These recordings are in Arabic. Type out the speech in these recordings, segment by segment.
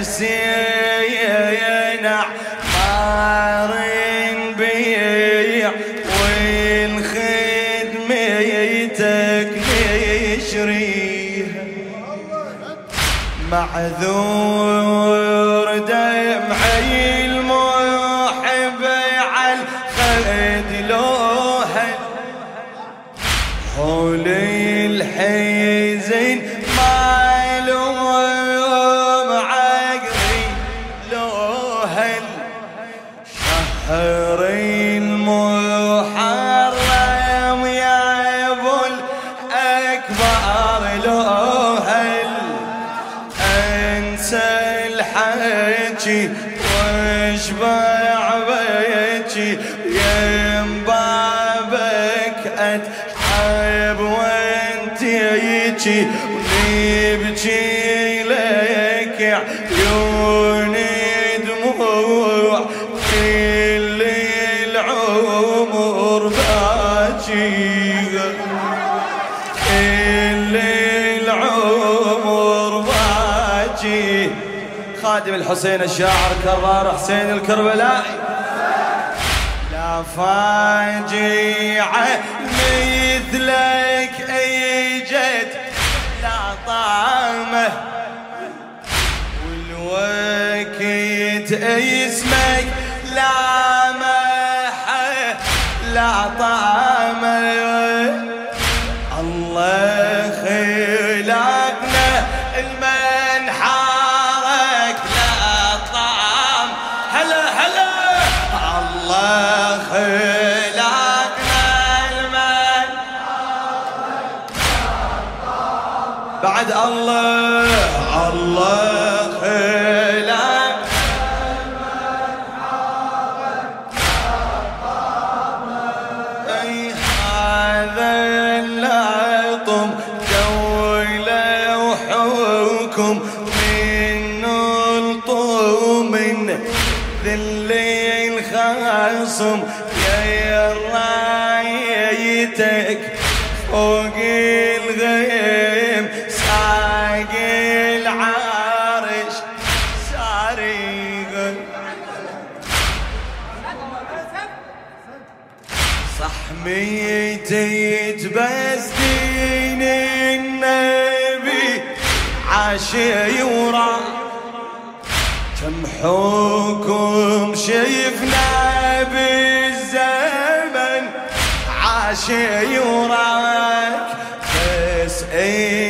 حسين مارن بيع والخدمتك نشريها معذور دمعي لوهل شهر المحرم يا ابو الأكبر لوهل انسى الحكي واشبع بيتي. يم بابك أتحب وأنت يجي. كل العمر باجي. خادم الحسين الشاعر كرار حسين الكربلائي. لا فاجعة مثلك إجت لا طعمة. والوقت اسمك لا محه لا طعمه الله خلقنا المن حارك لا طعم هلا هلا. الله خلقنا المن بعد الله الله هذا اللطم دولة وحكم من الطوم ذل الخصم يا رأيتك فوق ميتيت بس دين النبي عاشي ورا كم حكم شيفنا بالزمن عاشي وراك بس انت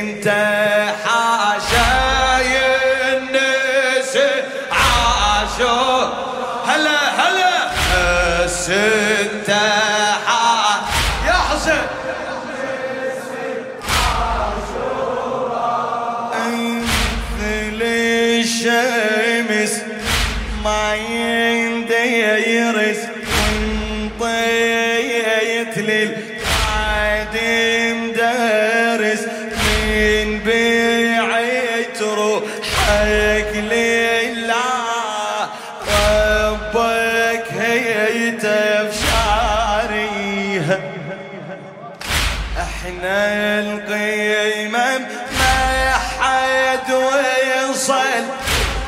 القيمة ما حد ويصل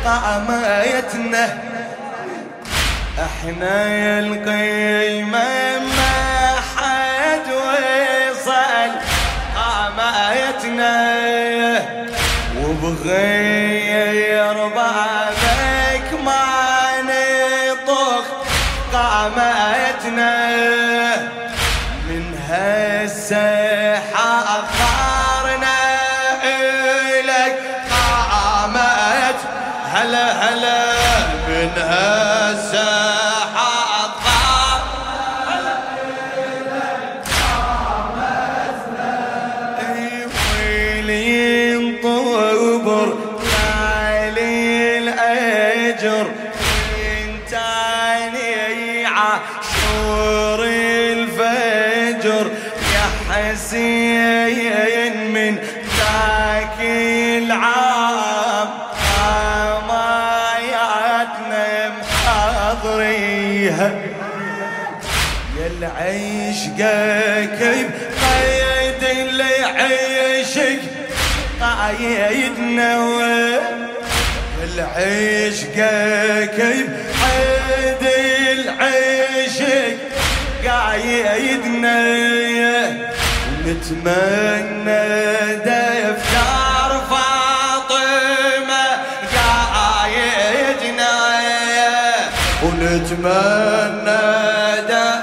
قامتنا إحنا القيمة ما حد ويصل قامتنا وبغير هلا هلا من هالساحة أخر ويلي ينطبر علي الأجر محضريها يا العشقك قيد اللي عيشك قايدنا يا العشقك بحد العشق قايدنا نتمنى دفتر ونتمنى دفتر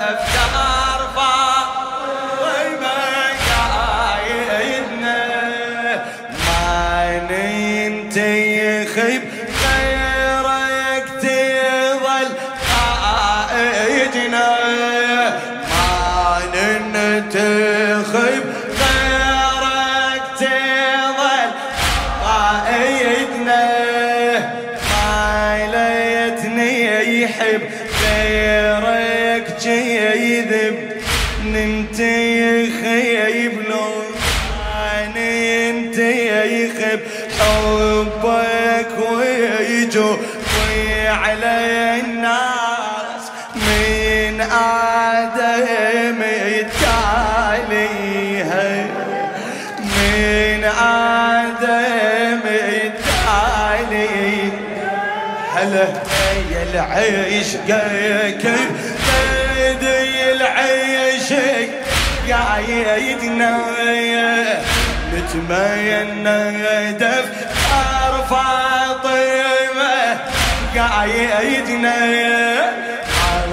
يحب غيرك جيذب ننتخب لو يا العشق كيف بدي العشق قايدنا. نتمنى دف فاطمة قايدنا.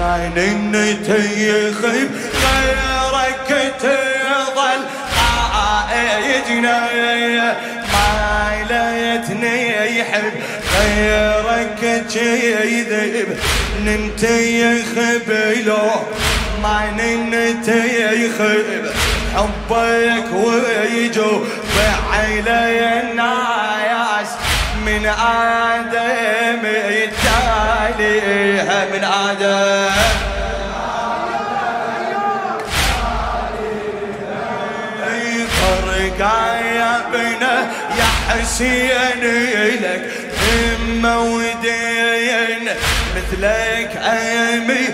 عين نتيخب غيرك تظل قايدنا. ما ليتني يحب غيرك كيذب ننتيخب لو ما ننتيخب حبك ويجو بعلي الناس من آدم التالي من آدم يا بنا يا حسين لك. همة ودين مثلك أمير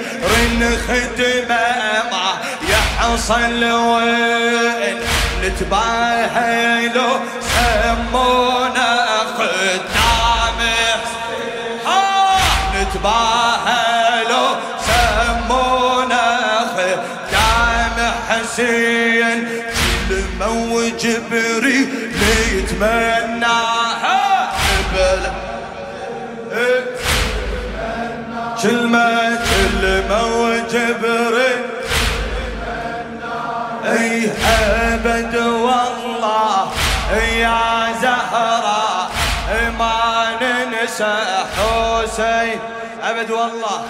خدمة مع يحصل وين؟ نتباهى لو سمونا خدام ها؟ نتباهى لو سمونا خدام حسين كلمة وجبري يتمناها بلا كلمة كلمة وجبري أي ابد والله يا زهرة ما ننسى حسين. ابد والله.